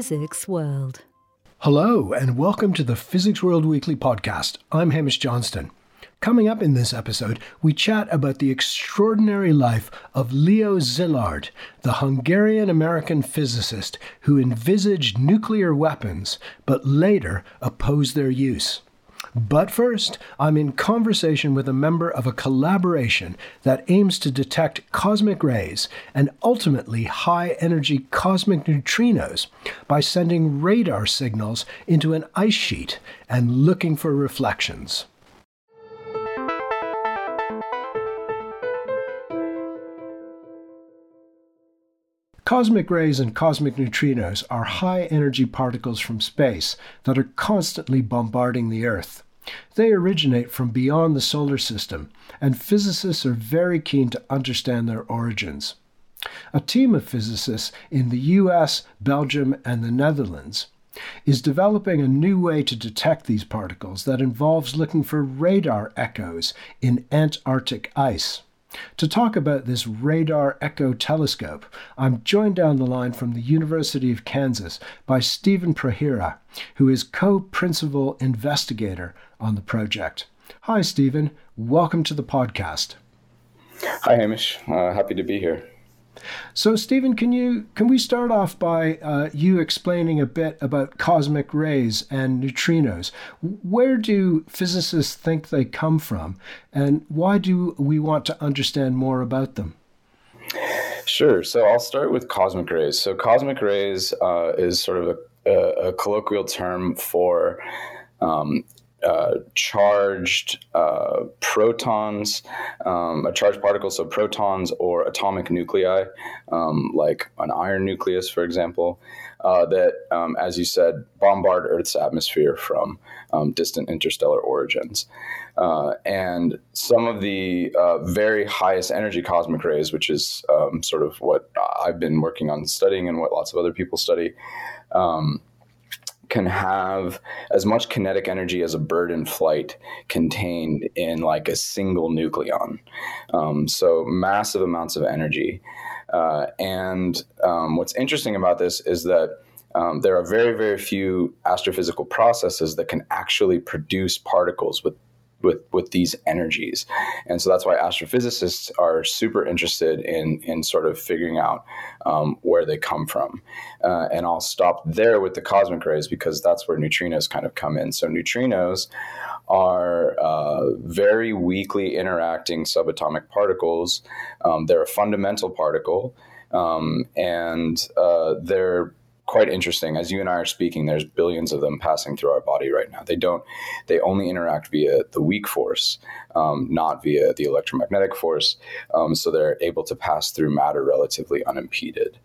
Physics World. Hello, and welcome to the Physics World Weekly podcast. I'm Hamish Johnston. Coming up in this episode, we chat about the extraordinary life of Leo Szilard, the Hungarian American physicist who envisaged nuclear weapons but later opposed their use. But first, I'm in conversation with a member of a collaboration that aims to detect cosmic rays and ultimately high energy cosmic neutrinos by sending radar signals into an ice sheet and looking for reflections. Cosmic rays and cosmic neutrinos are high energy particles from space that are constantly bombarding the Earth. They originate from beyond the solar system, and physicists are very keen to understand their origins. A team of physicists in the US, Belgium, and the Netherlands is developing a new way to detect these particles that involves looking for radar echoes in Antarctic ice. To talk about this radar echo telescope, I'm joined down the line from the University of Kansas by Steven Prohira, who is co principal investigator on the project. Hi, Steven. Welcome to the podcast. Hi, Hamish. Uh, happy to be here. So, Steven, can you can we start off by uh, you explaining a bit about cosmic rays and neutrinos? Where do physicists think they come from, and why do we want to understand more about them? Sure. So I'll start with cosmic rays. So cosmic rays uh, is sort of a, a, a colloquial term for um, uh, charged uh, protons, um, a charged particle, so protons or atomic nuclei, um, like an iron nucleus, for example, uh, that, um, as you said, bombard Earth's atmosphere from um, distant interstellar origins. Uh, and some of the uh, very highest energy cosmic rays, which is um, sort of what I've been working on studying and what lots of other people study. Um, can have as much kinetic energy as a bird in flight contained in like a single nucleon. Um, so massive amounts of energy. Uh, and um, what's interesting about this is that um, there are very, very few astrophysical processes that can actually produce particles with with with these energies, and so that's why astrophysicists are super interested in in sort of figuring out um, where they come from. Uh, and I'll stop there with the cosmic rays because that's where neutrinos kind of come in. So neutrinos are uh, very weakly interacting subatomic particles. Um, they're a fundamental particle, um, and uh, they're quite interesting. As you and I are speaking, there's billions of them passing through our body right now. They don't, they only interact via the weak force, um, not via the electromagnetic force. Um, so they're able to pass through matter relatively unimpeded.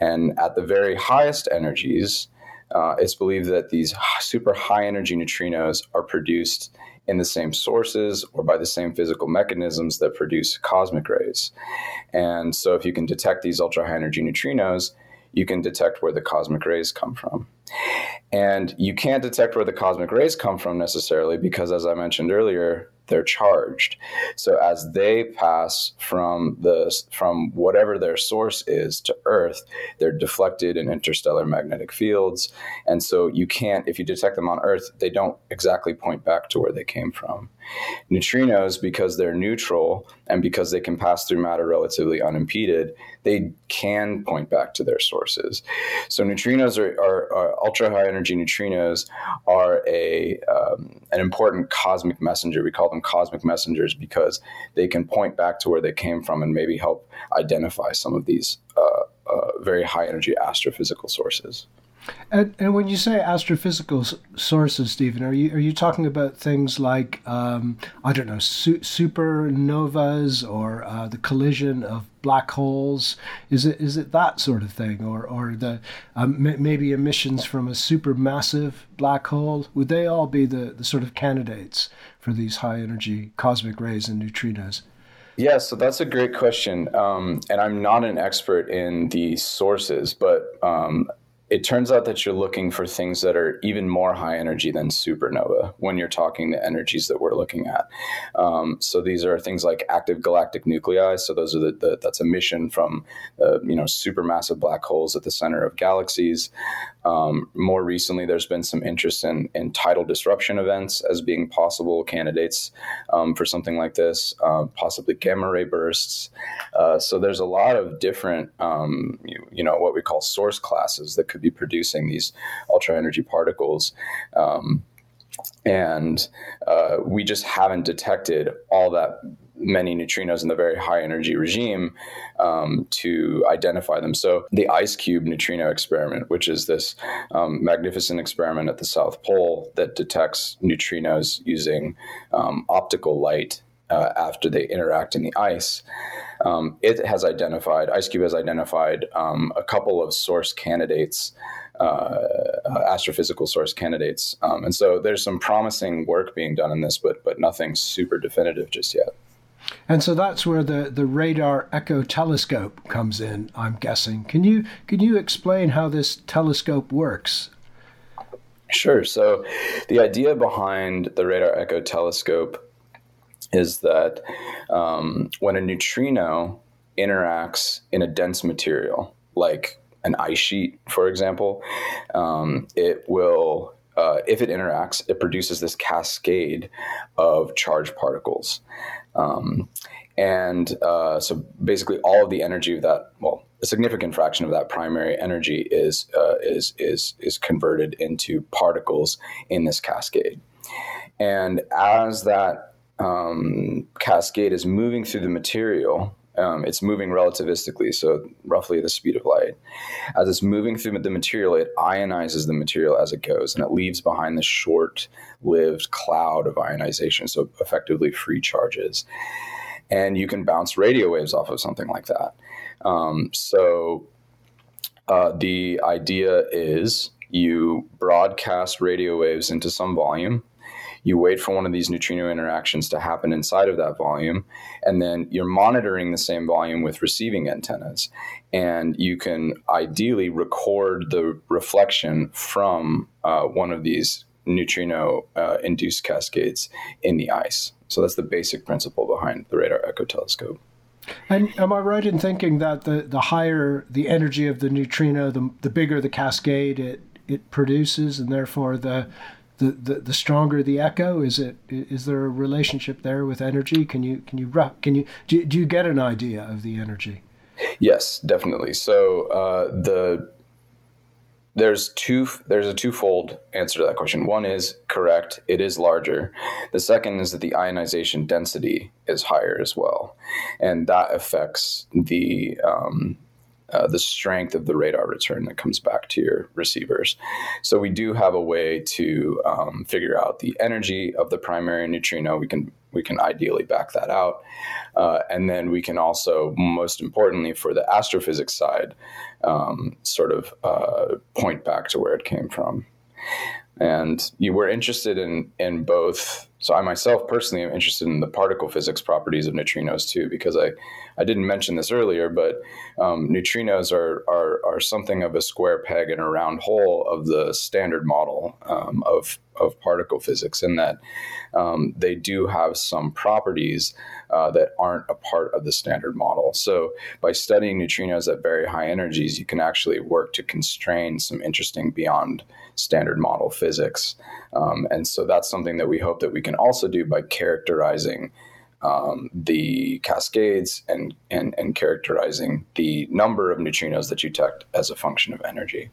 And at the very highest energies, uh, it's believed that these super high energy neutrinos are produced in the same sources or by the same physical mechanisms that produce cosmic rays. And so, if you can detect these ultra high energy neutrinos, you can detect where the cosmic rays come from. And you can't detect where the cosmic rays come from necessarily because, as I mentioned earlier, they're charged. So as they pass from the from whatever their source is to Earth, they're deflected in interstellar magnetic fields, and so you can't if you detect them on Earth, they don't exactly point back to where they came from. Neutrinos, because they're neutral and because they can pass through matter relatively unimpeded, they can point back to their sources. So neutrinos are, are, are ultra high energy neutrinos are a um, an important cosmic messenger. We call them cosmic messengers because they can point back to where they came from and maybe help identify some of these uh, uh, very high energy astrophysical sources. And, and when you say astrophysical sources, Steven, are you are you talking about things like um, I don't know su- supernovas or uh, the collision of black holes? Is it is it that sort of thing, or or the um, maybe emissions from a supermassive black hole? Would they all be the, the sort of candidates for these high energy cosmic rays and neutrinos? Yeah, so that's a great question. Um, and I'm not an expert in the sources, but um, it turns out that you're looking for things that are even more high energy than supernova when you're talking the energies that we're looking at. Um, so these are things like active galactic nuclei. So those are the, the that's emission from uh, you know supermassive black holes at the center of galaxies. Um, more recently, there's been some interest in, in tidal disruption events as being possible candidates um, for something like this, uh, possibly gamma ray bursts. Uh, so there's a lot of different, um, you, you, know, what we call source classes that could be producing these ultra energy particles. Um, and uh, we just haven't detected all that many neutrinos in the very high energy regime um, to identify them. So, the IceCube neutrino experiment, which is this um, magnificent experiment at the South Pole that detects neutrinos using um, optical light uh, after they interact in the ice. Um, it has identified, IceCube has identified um, a couple of source candidates uh, astrophysical source candidates. Um, and so there's some promising work being done in this, but but nothing super definitive just yet. And so that's where the, the radar echo telescope comes in, I'm guessing. Can you can you explain how this telescope works? Sure. So the idea behind the radar echo telescope is that um, when a neutrino interacts in a dense material, like an ice sheet, for example, um, it will uh, if it interacts, it produces this cascade of charged particles. Um, and uh, so basically, all of the energy of that, well, a significant fraction of that primary energy is uh, is is is converted into particles in this cascade. And as that um, cascade is moving through the material, um, it's moving relativistically, so roughly the speed of light. As it's moving through the material, it ionizes the material as it goes, and it leaves behind this short-lived cloud of ionization, so effectively free charges. And you can bounce radio waves off of something like that. Um, so uh, the idea is you broadcast radio waves into some volume you wait for one of these neutrino interactions to happen inside of that volume, and then you're monitoring the same volume with receiving antennas. And you can ideally record the reflection from uh, one of these neutrino uh, induced cascades in the ice. So that's the basic principle behind the radar echo telescope. And am I right in thinking that the, the higher the energy of the neutrino, the, the bigger the cascade it, it produces, and therefore the the, the, the stronger the echo is it is there a relationship there with energy? Can you can you can you do, do you get an idea of the energy? Yes definitely. So uh, the there's two there's a twofold answer to that question. One is correct it is larger. The second is that the ionization density is higher as well. And that affects the um, uh, the strength of the radar return that comes back to your receivers. So we do have a way to um, figure out the energy of the primary neutrino. We can we can ideally back that out, uh, and then we can also, most importantly, for the astrophysics side, um, sort of uh, point back to where it came from. And you were interested in in both so I myself personally am interested in the particle physics properties of neutrinos too, because I, I didn't mention this earlier, but um, neutrinos are, are, are something of a square peg in a round hole of the standard model um, of, of particle physics, in that um, they do have some properties uh, that aren't a part of the standard model. So by studying neutrinos at very high energies, you can actually work to constrain some interesting beyond standard model physics. Um, and so that's something that we hope that we can also do by characterizing um, the cascades and, and, and characterizing the number of neutrinos that you detect as a function of energy.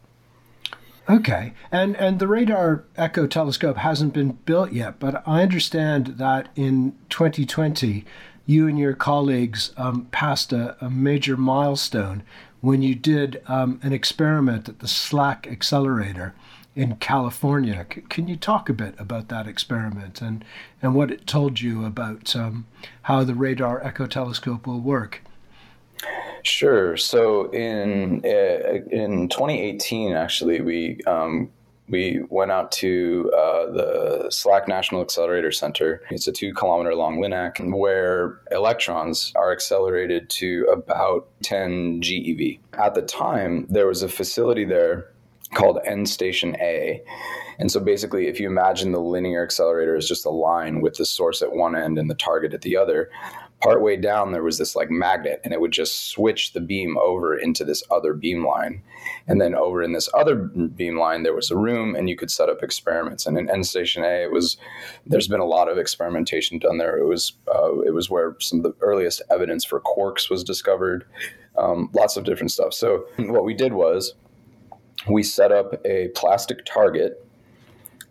Okay, and and the radar echo telescope hasn't been built yet, but I understand that in 2020, you and your colleagues um, passed a, a, major milestone when you did um, an experiment at the SLAC accelerator in California. C- can you talk a bit about that experiment and, and what it told you about um, how the radar echo telescope will work? Sure. So in uh, in 2018, actually, we um, we went out to uh, the SLAC National Accelerator Center. It's a two kilometer long LINAC where electrons are accelerated to about 10 GeV. At the time, there was a facility there called End Station A. And so basically, if you imagine the linear accelerator is just a line with the source at one end and the target at the other, partway down there was this like magnet and it would just switch the beam over into this other beam line. And then over in this other beam line there was a room and you could set up experiments. And in end station a it was there's been a lot of experimentation done there. It was uh, it was where some of the earliest evidence for quarks was discovered um, lots of different stuff. So what we did was we set up a plastic target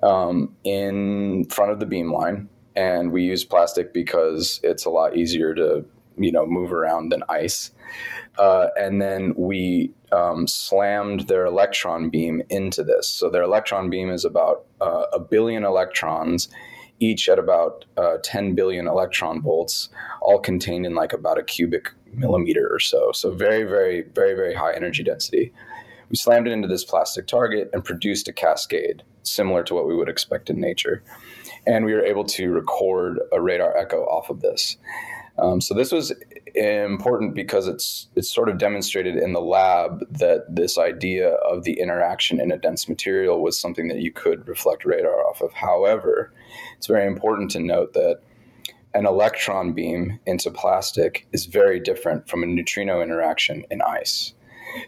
um, in front of the beam line, and we use plastic because it's a lot easier to you know move around than ice. Uh, and then we um, slammed their electron beam into this. So their electron beam is about uh, a billion electrons, each at about uh, 10 billion electron volts, all contained in like about a cubic millimeter or so. So very, very, very, very high energy density. We slammed it into this plastic target and produced a cascade similar to what we would expect in nature. And we were able to record a radar echo off of this. Um, so this was important because it's it's sort of demonstrated in the lab that this idea of the interaction in a dense material was something that you could reflect radar off of. However, it's very important to note that an electron beam into plastic is very different from a neutrino interaction in ice.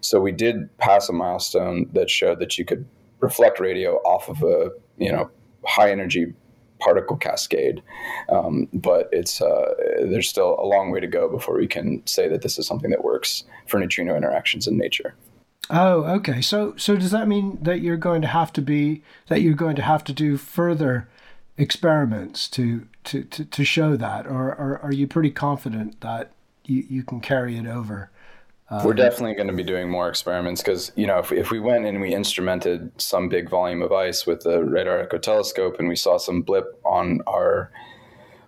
So we did pass a milestone that showed that you could reflect radio off of a you know high energy particle cascade. Um, but it's uh, there's still a long way to go before we can say that this is something that works for neutrino interactions in nature. Oh, okay. So so does that mean that you're going to have to be that you're going to have to do further experiments to to, to, to show that, or, or are you pretty confident that you, you can carry it over? Um, We're definitely going to be doing more experiments because, you know, if, if we went and we instrumented some big volume of ice with the radar echo telescope and we saw some blip on our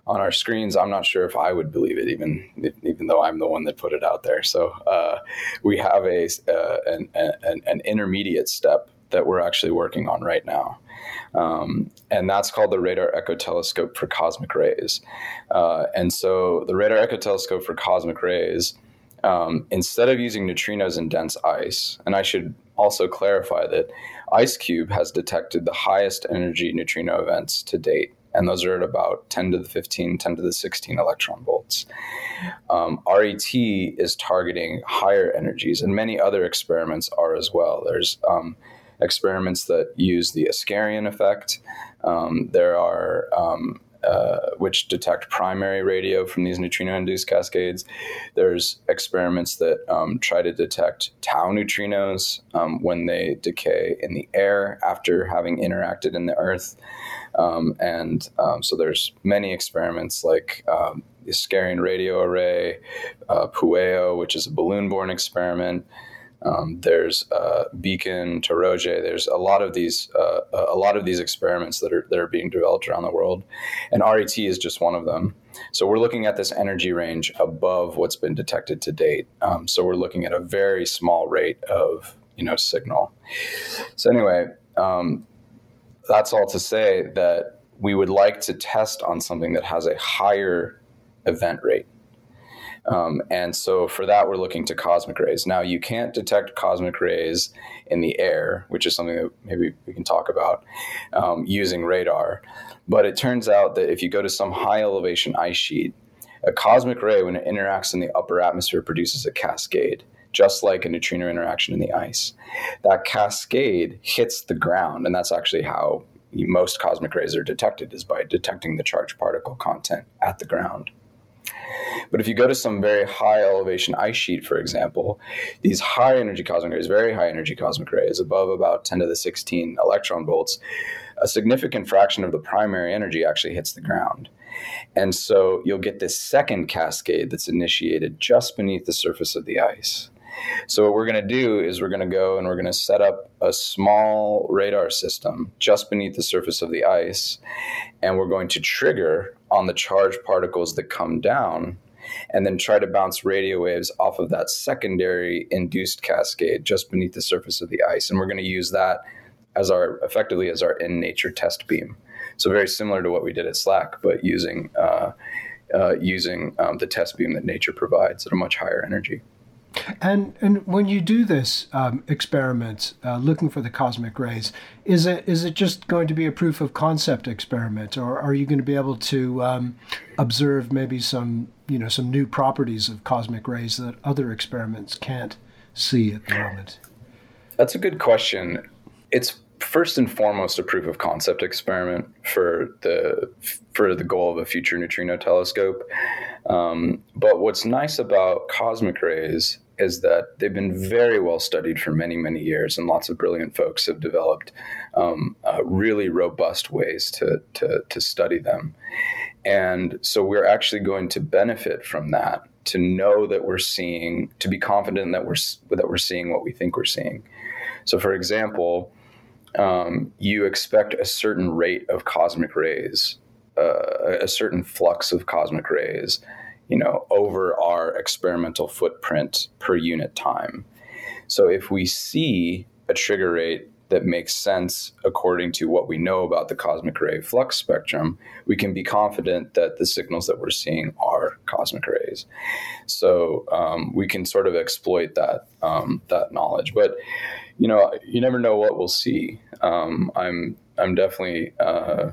on our screens, I'm not sure if I would believe it, even even though I'm the one that put it out there. So uh, we have a uh, an, an, an, intermediate step that we're actually working on right now, um, and that's called the Radar Echo Telescope for Cosmic Rays. Uh, and so the Radar Echo Telescope for Cosmic Rays um, instead of using neutrinos in dense ice, and I should also clarify that IceCube has detected the highest energy neutrino events to date, and those are at about 10 to the 15, 10 to the 16 electron volts. Um, RET is targeting higher energies, and many other experiments are as well. There's um, experiments that use the Askaryan effect. Um, there are um, which detect primary radio from these neutrino-induced cascades. There's experiments that um, try to detect tau neutrinos um, when they decay in the air after having interacted in the Earth. Um, and um, so there's many experiments like um, the Askaryan radio array, uh, PUEO, which is a balloon-borne experiment. Um, there's uh, Beacon, Taroge. There's a lot of these uh, a lot of these experiments that are that are being developed around the world, and RET is just one of them. So we're looking at this energy range above what's been detected to date. Um, so we're looking at a very small rate of you know signal. So anyway, um, that's all to say that we would like to test on something that has a higher event rate. Um, and so for that, we're looking to cosmic rays. Now, you can't detect cosmic rays in the air, which is something that maybe we can talk about um, using radar. But it turns out that if you go to some high elevation ice sheet, a cosmic ray, when it interacts in the upper atmosphere, produces a cascade just like a neutrino interaction in the ice. That cascade hits the ground, and that's actually how most cosmic rays are detected is by detecting the charged particle content at the ground. But if you go to some very high elevation ice sheet, for example, these high energy cosmic rays, very high energy cosmic rays, above about 10 to the 16 electron volts, a significant fraction of the primary energy actually hits the ground. And so you'll get this second cascade that's initiated just beneath the surface of the ice. So what we're going to do is we're going to go and we're going to set up a small radar system just beneath the surface of the ice and we're going to trigger on the charged particles that come down and then try to bounce radio waves off of that secondary induced cascade just beneath the surface of the ice. And we're going to use that as our effectively as our in nature test beam. So very similar to what we did at SLAC, but using uh, uh, using um, the test beam that nature provides at a much higher energy. And and when you do this um, experiment, uh, looking for the cosmic rays, is it is it just going to be a proof of concept experiment, or are you going to be able to um, observe maybe some you know some new properties of cosmic rays that other experiments can't see at the moment? That's a good question. It's first and foremost a proof of concept experiment for the for the goal of a future neutrino telescope. Um, but what's nice about cosmic rays is that they've been very well studied for many, many years, and lots of brilliant folks have developed um, uh, really robust ways to, to, to study them. And so we're actually going to benefit from that to know that we're seeing, to be confident that we're that we're seeing what we think we're seeing. So, for example, um, you expect a certain rate of cosmic rays, uh, a certain flux of cosmic rays, you know, over our experimental footprint per unit time. So if we see a trigger rate that makes sense according to what we know about the cosmic ray flux spectrum, we can be confident that the signals that we're seeing are cosmic rays. So um, we can sort of exploit that um, that knowledge. But you know, you never know what we'll see. Um, I'm I'm definitely uh,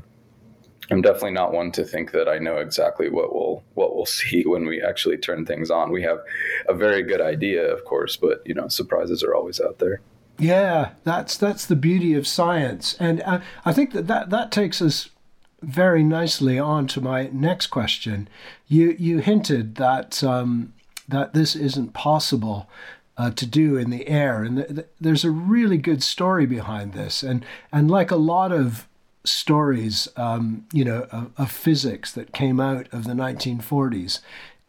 I'm definitely not one to think that I know exactly what we'll what we'll see when we actually turn things on. We have a very good idea, of course, but you know, surprises are always out there. Yeah, that's that's the beauty of science, and I, I think that, that that takes us very nicely on to my next question. You you hinted that um, that this isn't possible uh, to do in the air, and th- th- there's a really good story behind this, and and like a lot of stories, um, you know, of, of, physics that came out of the 1940s.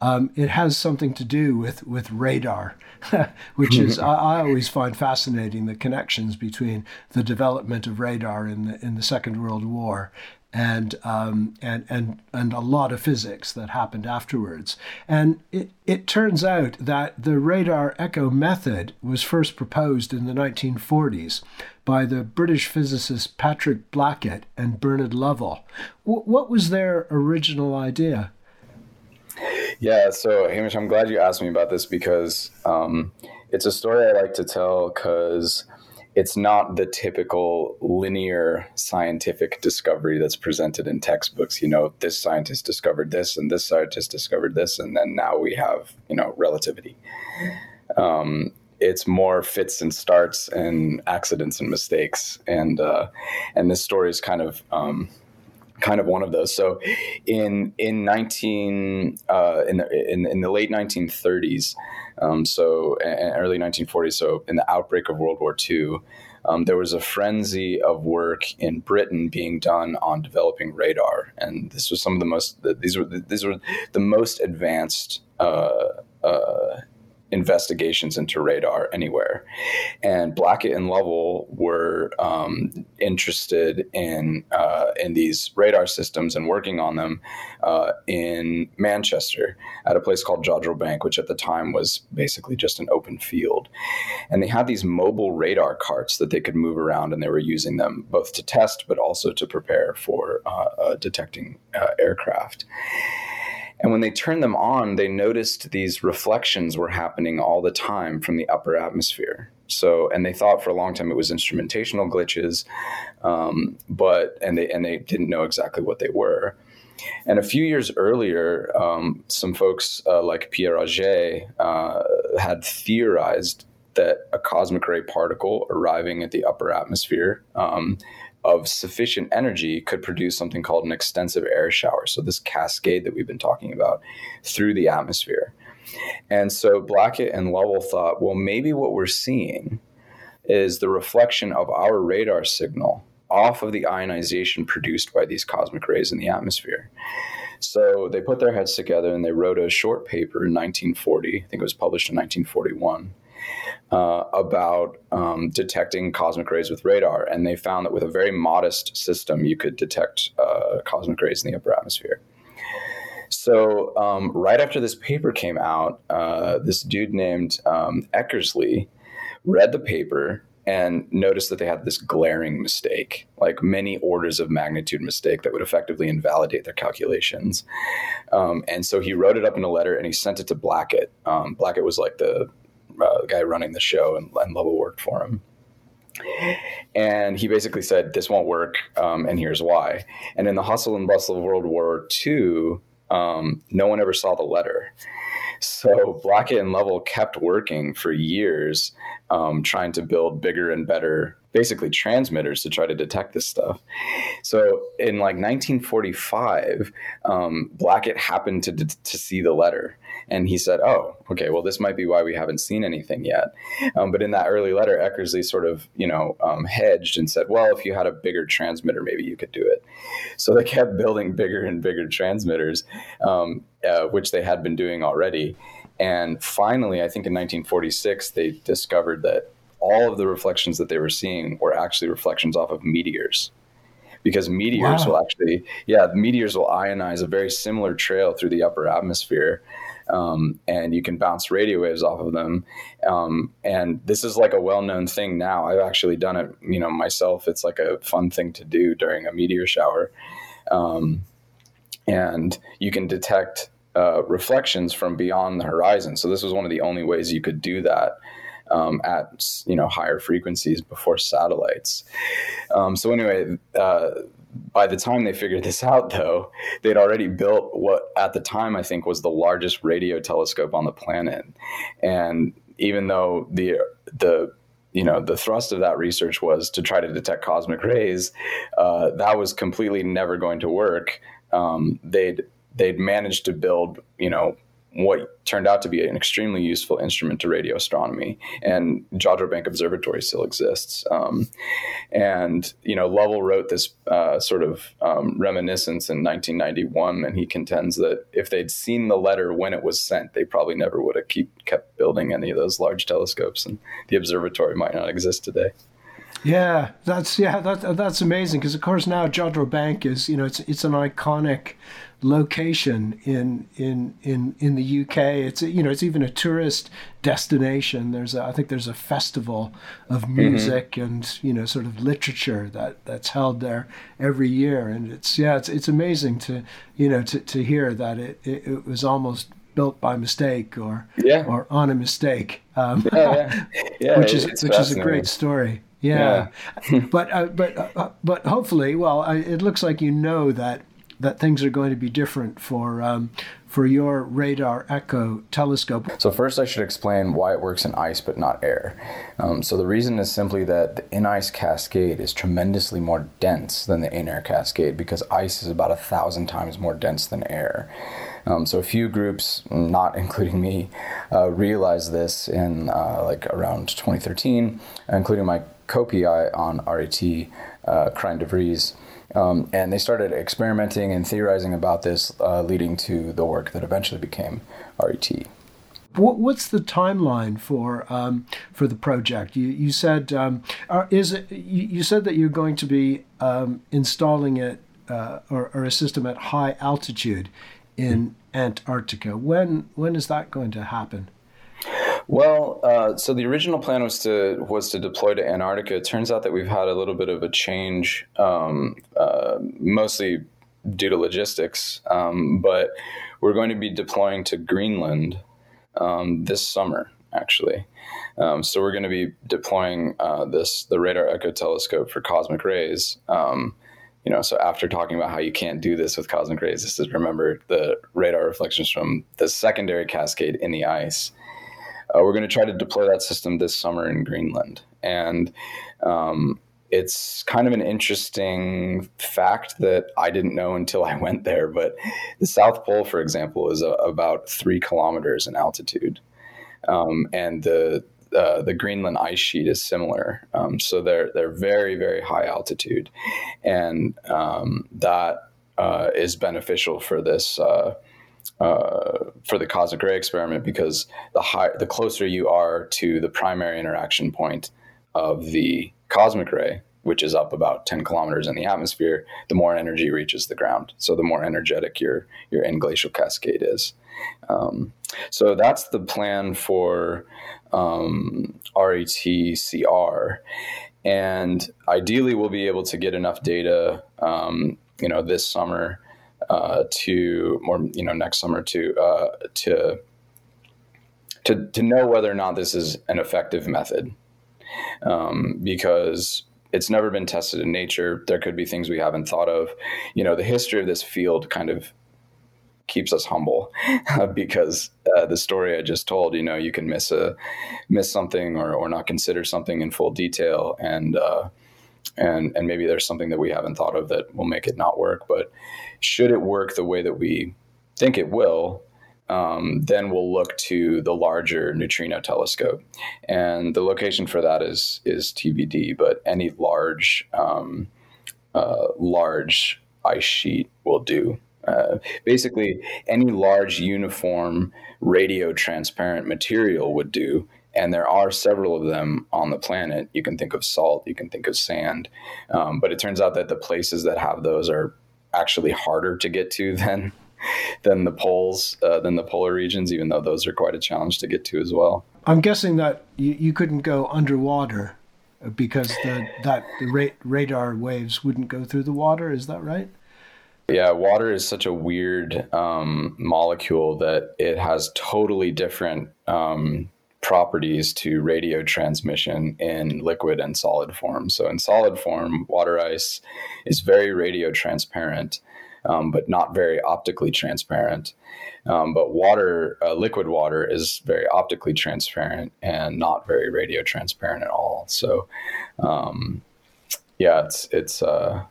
Um, it has something to do with with radar, which is I, I, always find fascinating the connections between the development of radar in the in the Second World War and um, and and and a lot of physics that happened afterwards. And it, it turns out that the radar echo method was first proposed in the 1940s by the British physicists Patrick Blackett and Bernard Lovell. W- what was their original idea? Yeah, so Hamish, I'm glad you asked me about this because um, it's a story I like to tell because it's not the typical linear scientific discovery that's presented in textbooks. You know, this scientist discovered this, and this scientist discovered this, and then now we have you know relativity. Um, it's more fits and starts and accidents and mistakes, and uh, and this story is kind of um, kind of one of those. So, in in nineteen uh, in the in, in the late nineteen thirties, um, so early nineteen forties, so in the outbreak of World War II. Um, there was a frenzy of work in Britain being done on developing radar, and this was some of the most. These were these were the most advanced uh, uh, investigations into radar anywhere. And Blackett and Lovell were um, interested in uh, in these radar systems and working on them uh, in Manchester at a place called Jodrell Bank, which at the time was basically just an open field. And they had these mobile radar carts that they could move around, and they were using them both to test but also to prepare for uh, uh detecting uh, aircraft. And when they turned them on, they noticed these reflections were happening all the time from the upper atmosphere. So, and they thought for a long time it was instrumentational glitches, um, but and they and they didn't know exactly what they were. And a few years earlier, um, some folks uh, like Pierre Auger uh, had theorized that a cosmic ray particle arriving at the upper atmosphere um, of sufficient energy could produce something called an extensive air shower. So, this cascade that we've been talking about through the atmosphere. And so, Blackett and Lovell thought, well, maybe what we're seeing is the reflection of our radar signal off of the ionization produced by these cosmic rays in the atmosphere. So they put their heads together and they wrote a short paper in 1940. I think it was published in 1941 uh, about um, detecting cosmic rays with radar, and they found that with a very modest system, you could detect uh, cosmic rays in the upper atmosphere. So, um, right after this paper came out, uh, this dude named um, Eckersley read the paper and noticed that they had this glaring mistake, like many orders of magnitude mistake that would effectively invalidate their calculations. Um, and so he wrote it up in a letter and he sent it to Blackett. Um, Blackett was like the uh, guy running the show, and, and Lovell worked for him. And he basically said, "This won't work, um, and here's why." And in the hustle and bustle of World War II, um, no one ever saw the letter. So Blackett and Lovell kept working for years, um, trying to build bigger and better, basically transmitters to try to detect this stuff. So in like 1945, um, Blackett happened to to see the letter, and he said, "Oh, okay. Well, this might be why we haven't seen anything yet." Um, but in that early letter, Eckersley sort of, you know, um, hedged and said, "Well, if you had a bigger transmitter, maybe you could do it." So they kept building bigger and bigger transmitters, um, uh, which they had been doing already. And finally, I think in 1946, they discovered that all of the reflections that they were seeing were actually reflections off of meteors because meteors wow. will actually, yeah, meteors will ionize a very similar trail through the upper atmosphere um, and you can bounce radio waves off of them. Um, and this is like a well-known thing now. I've actually done it, you know, myself. It's like a fun thing to do during a meteor shower, um, and you can detect uh, reflections from beyond the horizon. So this was one of the only ways you could do that. Um, at you know higher frequencies before satellites. Um, so anyway, uh, by the time they figured this out, though, they'd already built what at the time I think was the largest radio telescope on the planet. And even though the the you know the thrust of that research was to try to detect cosmic rays, uh, that was completely never going to work. Um, they'd they'd managed to build you know what turned out to be an extremely useful instrument to radio astronomy. And Jodrell Bank Observatory still exists. Um, and, you know, Lovell wrote this uh, sort of um, reminiscence in 1991, and he contends that if they'd seen the letter when it was sent, they probably never would have keep, kept building any of those large telescopes, and the observatory might not exist today. Yeah, that's yeah, that, that's amazing because of course now Jodrell Bank is you know it's it's an iconic location in in in in the UK. It's you know it's even a tourist destination. There's a, I think there's a festival of mm-hmm. music mm-hmm. and you know sort of literature that that's held there every year, and it's yeah it's it's amazing to you know to, to hear that it, it, it was almost built by mistake or yeah. or on a mistake, um, yeah, yeah. yeah, which is which is a great story. Yeah, yeah. but uh, but uh, but hopefully, well, I, it looks like you know that that things are going to be different for um, for your radar echo telescope. So first, I should explain why it works in ice but not air. Um, so the reason is simply that the in-ice cascade is tremendously more dense than the in-air cascade because ice is about a thousand times more dense than air. Um, so a few groups, not including me, uh, realized this in uh, like around 2013, including my co-PI on RET, uh, Krijn de. Um, and they started experimenting and theorizing about this, uh, leading to the work that eventually became RET. What's the timeline for um, for the project? You you said um, is it, you said that you're going to be um, installing it uh, or, or, a system at high altitude in Antarctica. When when is that going to happen? Well, uh, so the original plan was to was to deploy to Antarctica. It turns out that we've had a little bit of a change, um, uh, mostly due to logistics. Um, but we're going to be deploying to Greenland um, this summer, actually. Um, so we're going to be deploying uh, this the radar echo telescope for cosmic rays. Um, you know, so after talking about how you can't do this with cosmic rays, this is remember the radar reflections from the secondary cascade in the ice. Uh, we're going to try to deploy that system this summer in Greenland. And um, it's kind of an interesting fact that I didn't know until I went there. But the South Pole, for example, is a, about three kilometers in altitude. Um, and the uh, the Greenland ice sheet is similar, um, so they're they're very very high altitude, and um, that uh, is beneficial for this uh, uh, for the cosmic ray experiment because the high, the closer you are to the primary interaction point of the cosmic ray, which is up about 10 kilometers in the atmosphere, the more energy reaches the ground. So the more energetic your your englacial cascade is. Um, so that's the plan for um, RETCR, and ideally we'll be able to get enough data, um, you know, this summer uh, to more, you know, next summer to uh, to to to know whether or not this is an effective method, um, because it's never been tested in nature. There could be things we haven't thought of. You know, the history of this field kind of keeps us humble because uh, the story I just told, you know, you can miss a miss something or, or not consider something in full detail, and uh, and and maybe there's something that we haven't thought of that will make it not work. But should it work the way that we think it will, um, then we'll look to the larger neutrino telescope, and the location for that is is TBD. But any large um, uh, large ice sheet will do. Uh, basically, any large uniform radio transparent material would do. And there are several of them on the planet. You can think of salt, you can think of sand. Um, but it turns out that the places that have those are actually harder to get to than than the poles, uh, than the polar regions, even though those are quite a challenge to get to as well. I'm guessing that you, you couldn't go underwater because the, that the ra- radar waves wouldn't go through the water. Is that right? Yeah, water is such a weird um, molecule that it has totally different um, properties to radio transmission in liquid and solid form. So, in solid form, water ice is very radio transparent, um, but not very optically transparent. Um, but water, uh, liquid water, is very optically transparent and not very radio transparent at all. So, um, yeah, it's it's uh,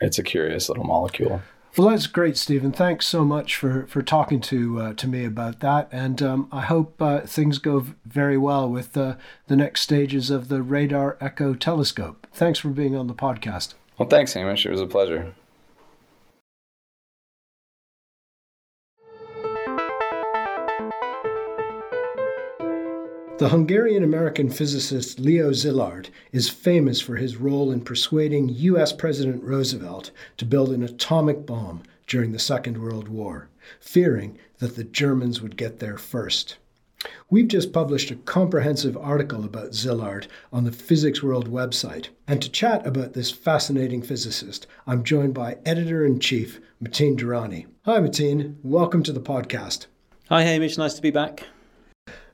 it's a curious little molecule. Well, that's great, Steven. Thanks so much for, for talking to uh, to me about that, and um, I hope uh, things go very well with uh, the next stages of the Radar Echo telescope. Thanks for being on the podcast. Well, thanks, Hamish. It was a pleasure. The Hungarian American physicist Leo Szilard is famous for his role in persuading US President Roosevelt to build an atomic bomb during the Second World War, fearing that the Germans would get there first. We've just published a comprehensive article about Szilard on the Physics World website. And to chat about this fascinating physicist, I'm joined by editor in chief, Matin Durrani. Hi, Matin. Welcome to the podcast. Hi, Hamish. Nice to be back.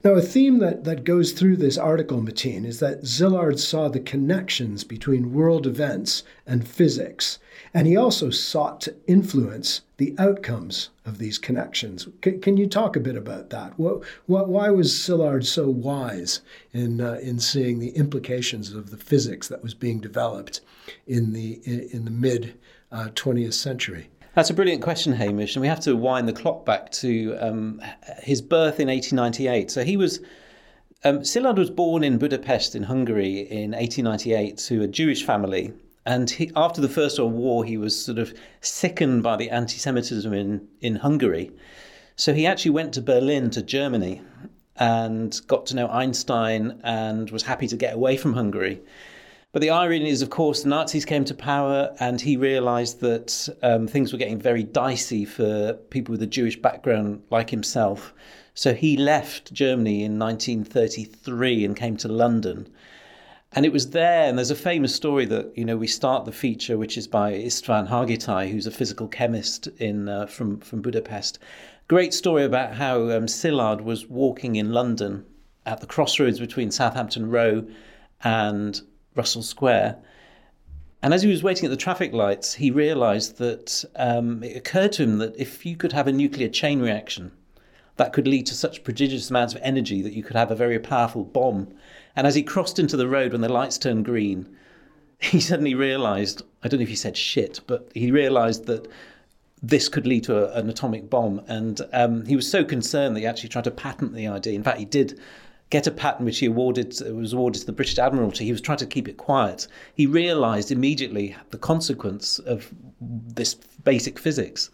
Now, a theme that, that goes through this article, Matin, is that Szilard saw the connections between world events and physics, and he also sought to influence the outcomes of these connections. C- can you talk a bit about that? What, what, why was Szilard so wise in, uh, in seeing the implications of the physics that was being developed in the, in, in the mid uh, 20th century? That's a brilliant question, Hamish, and we have to wind the clock back to um, his birth in 1898. So he was. Um, Szilard was born in Budapest in Hungary in 1898 to a Jewish family. And he, after the First World War, he was sort of sickened by the anti Semitism in, in Hungary. So he actually went to Berlin, to Germany, and got to know Einstein and was happy to get away from Hungary. But the irony is, of course, the Nazis came to power, and he realised that um, things were getting very dicey for people with a Jewish background like himself. So he left Germany in 1933 and came to London. And it was there, and there's a famous story that you know we start the feature, which is by István Hargittai, who's a physical chemist in uh, from from Budapest. Great story about how um, Szilard was walking in London at the crossroads between Southampton Row and Russell Square. And as he was waiting at the traffic lights, he realized that um, it occurred to him that if you could have a nuclear chain reaction, that could lead to such prodigious amounts of energy that you could have a very powerful bomb. And as he crossed into the road when the lights turned green, he suddenly realized I don't know if he said shit, but he realized that this could lead to a, an atomic bomb. And um, he was so concerned that he actually tried to patent the idea. In fact, he did get a patent which he awarded was awarded to the British Admiralty. He was trying to keep it quiet. He realised immediately the consequence of this basic physics.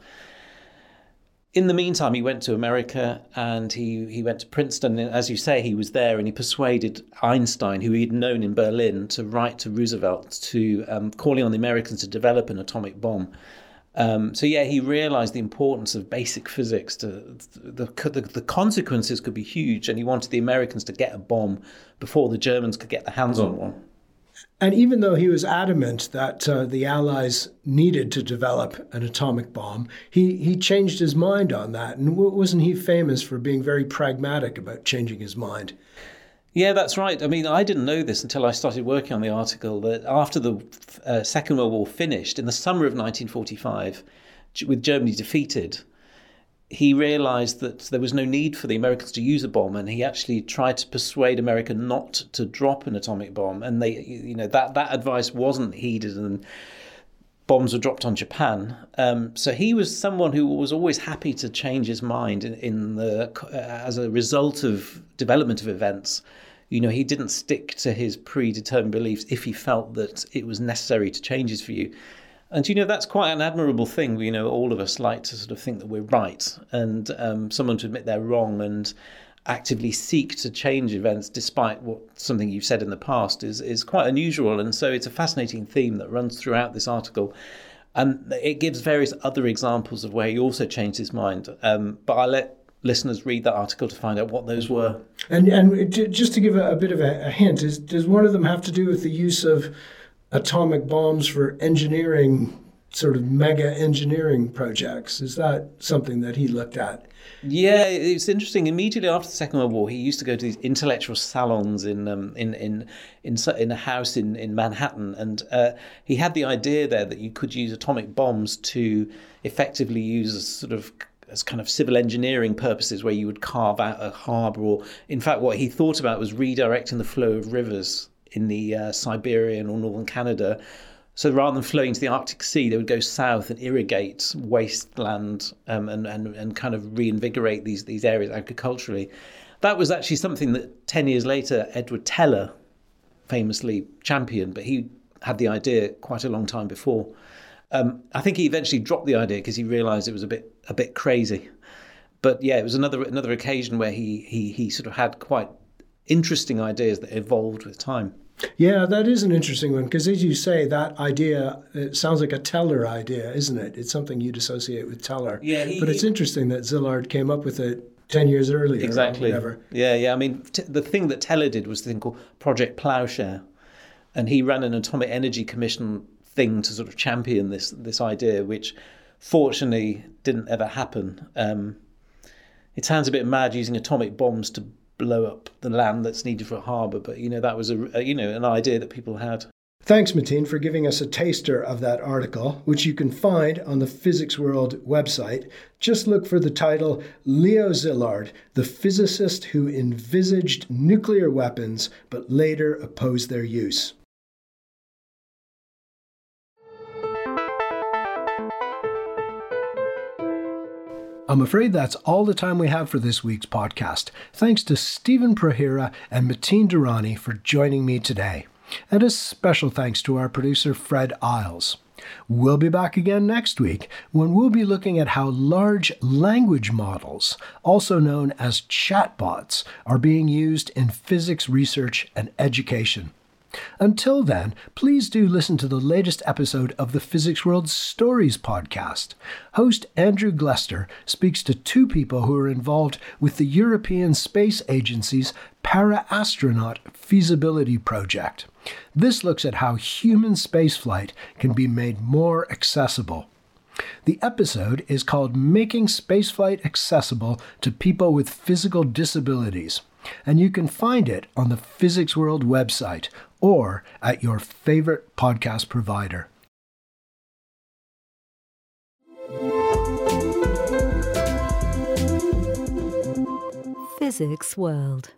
In the meantime, he went to America and he, he went to Princeton. And as you say, he was there and he persuaded Einstein, who he had known in Berlin, to write to Roosevelt to um, calling on the Americans to develop an atomic bomb. Um, so yeah, he realized the importance of basic physics. To the, the, the consequences could be huge, and he wanted the Americans to get a bomb before the Germans could get their hands on one. And even though he was adamant that uh, the Allies needed to develop an atomic bomb, he, he changed his mind on that. And wasn't he famous for being very pragmatic about changing his mind? Yeah, that's right. I mean, I didn't know this until I started working on the article that after the uh, Second World War finished, in the summer of 1945, with Germany defeated, he realized that there was no need for the Americans to use a bomb, and he actually tried to persuade America not to drop an atomic bomb. And they, you know, that that advice wasn't heeded, and bombs were dropped on Japan. Um, so he was someone who was always happy to change his mind in, in the uh, as a result of development of events. You know, he didn't stick to his predetermined beliefs if he felt that it was necessary to change his view. And you know that's quite an admirable thing. You know, all of us like to sort of think that we're right, and um, someone to admit they're wrong and actively seek to change events despite what something you've said in the past is is quite unusual. And so it's a fascinating theme that runs throughout this article. And it gives various other examples of where he also changed his mind. Um, but I'll let listeners read that article to find out what those were. And and just to give a, a bit of a, a hint, is, does one of them have to do with the use of atomic bombs for engineering, sort of mega engineering projects. Is that something that he looked at? Yeah, it's interesting. Immediately after the Second World War, he used to go to these intellectual salons in um, in, in in in a house in in Manhattan, and uh, he had the idea there that you could use atomic bombs to effectively use sort of as kind of civil engineering purposes, where you would carve out a harbour, or in fact, what he thought about was redirecting the flow of rivers in the uh, Siberian or northern Canada. So rather than flowing to the Arctic Sea, they would go south and irrigate wasteland um, and, and, and kind of reinvigorate these, these areas agriculturally. That was actually something that 10 years later, Edward Teller famously championed, but he had the idea quite a long time before. Um, I think he eventually dropped the idea because he realised it was a bit a bit crazy. But yeah, it was another another occasion where he he he sort of had quite interesting ideas that evolved with time. Yeah, that is an interesting one because, as you say, that idea it sounds like a Teller idea, isn't it? It's something you'd associate with Teller. Yeah, he, but it's interesting that Szilard came up with it ten years earlier. Exactly. Yeah, yeah. I mean, t- the thing that Teller did was the thing called Project Plowshare, and he ran an atomic energy commission thing to sort of champion this this idea, which fortunately didn't ever happen. Um, it sounds a bit mad using atomic bombs to blow up the land that's needed for a harbour. But you know that was a, a you know an idea that people had. Thanks, Matin, for giving us a taster of that article, which you can find on the Physics World website. Just look for the title Leo Szilard, the physicist who envisaged nuclear weapons but later opposed their use. I'm afraid that's all the time we have for this week's podcast. Thanks to Steven Prohira and Matin Durrani for joining me today. And a special thanks to our producer, Fred Isles. We'll be back again next week when we'll be looking at how large language models, also known as chatbots, are being used in physics research and education. Until then, please do listen to the latest episode of the Physics World Stories podcast. Host Andrew Glester speaks to two people who are involved with the European Space Agency's Parastronaut Feasibility Project. This looks at how human spaceflight can be made more accessible. The episode is called Making Spaceflight Accessible to People with Physical Disabilities, and you can find it on the Physics World website or at your favorite podcast provider. Physics World.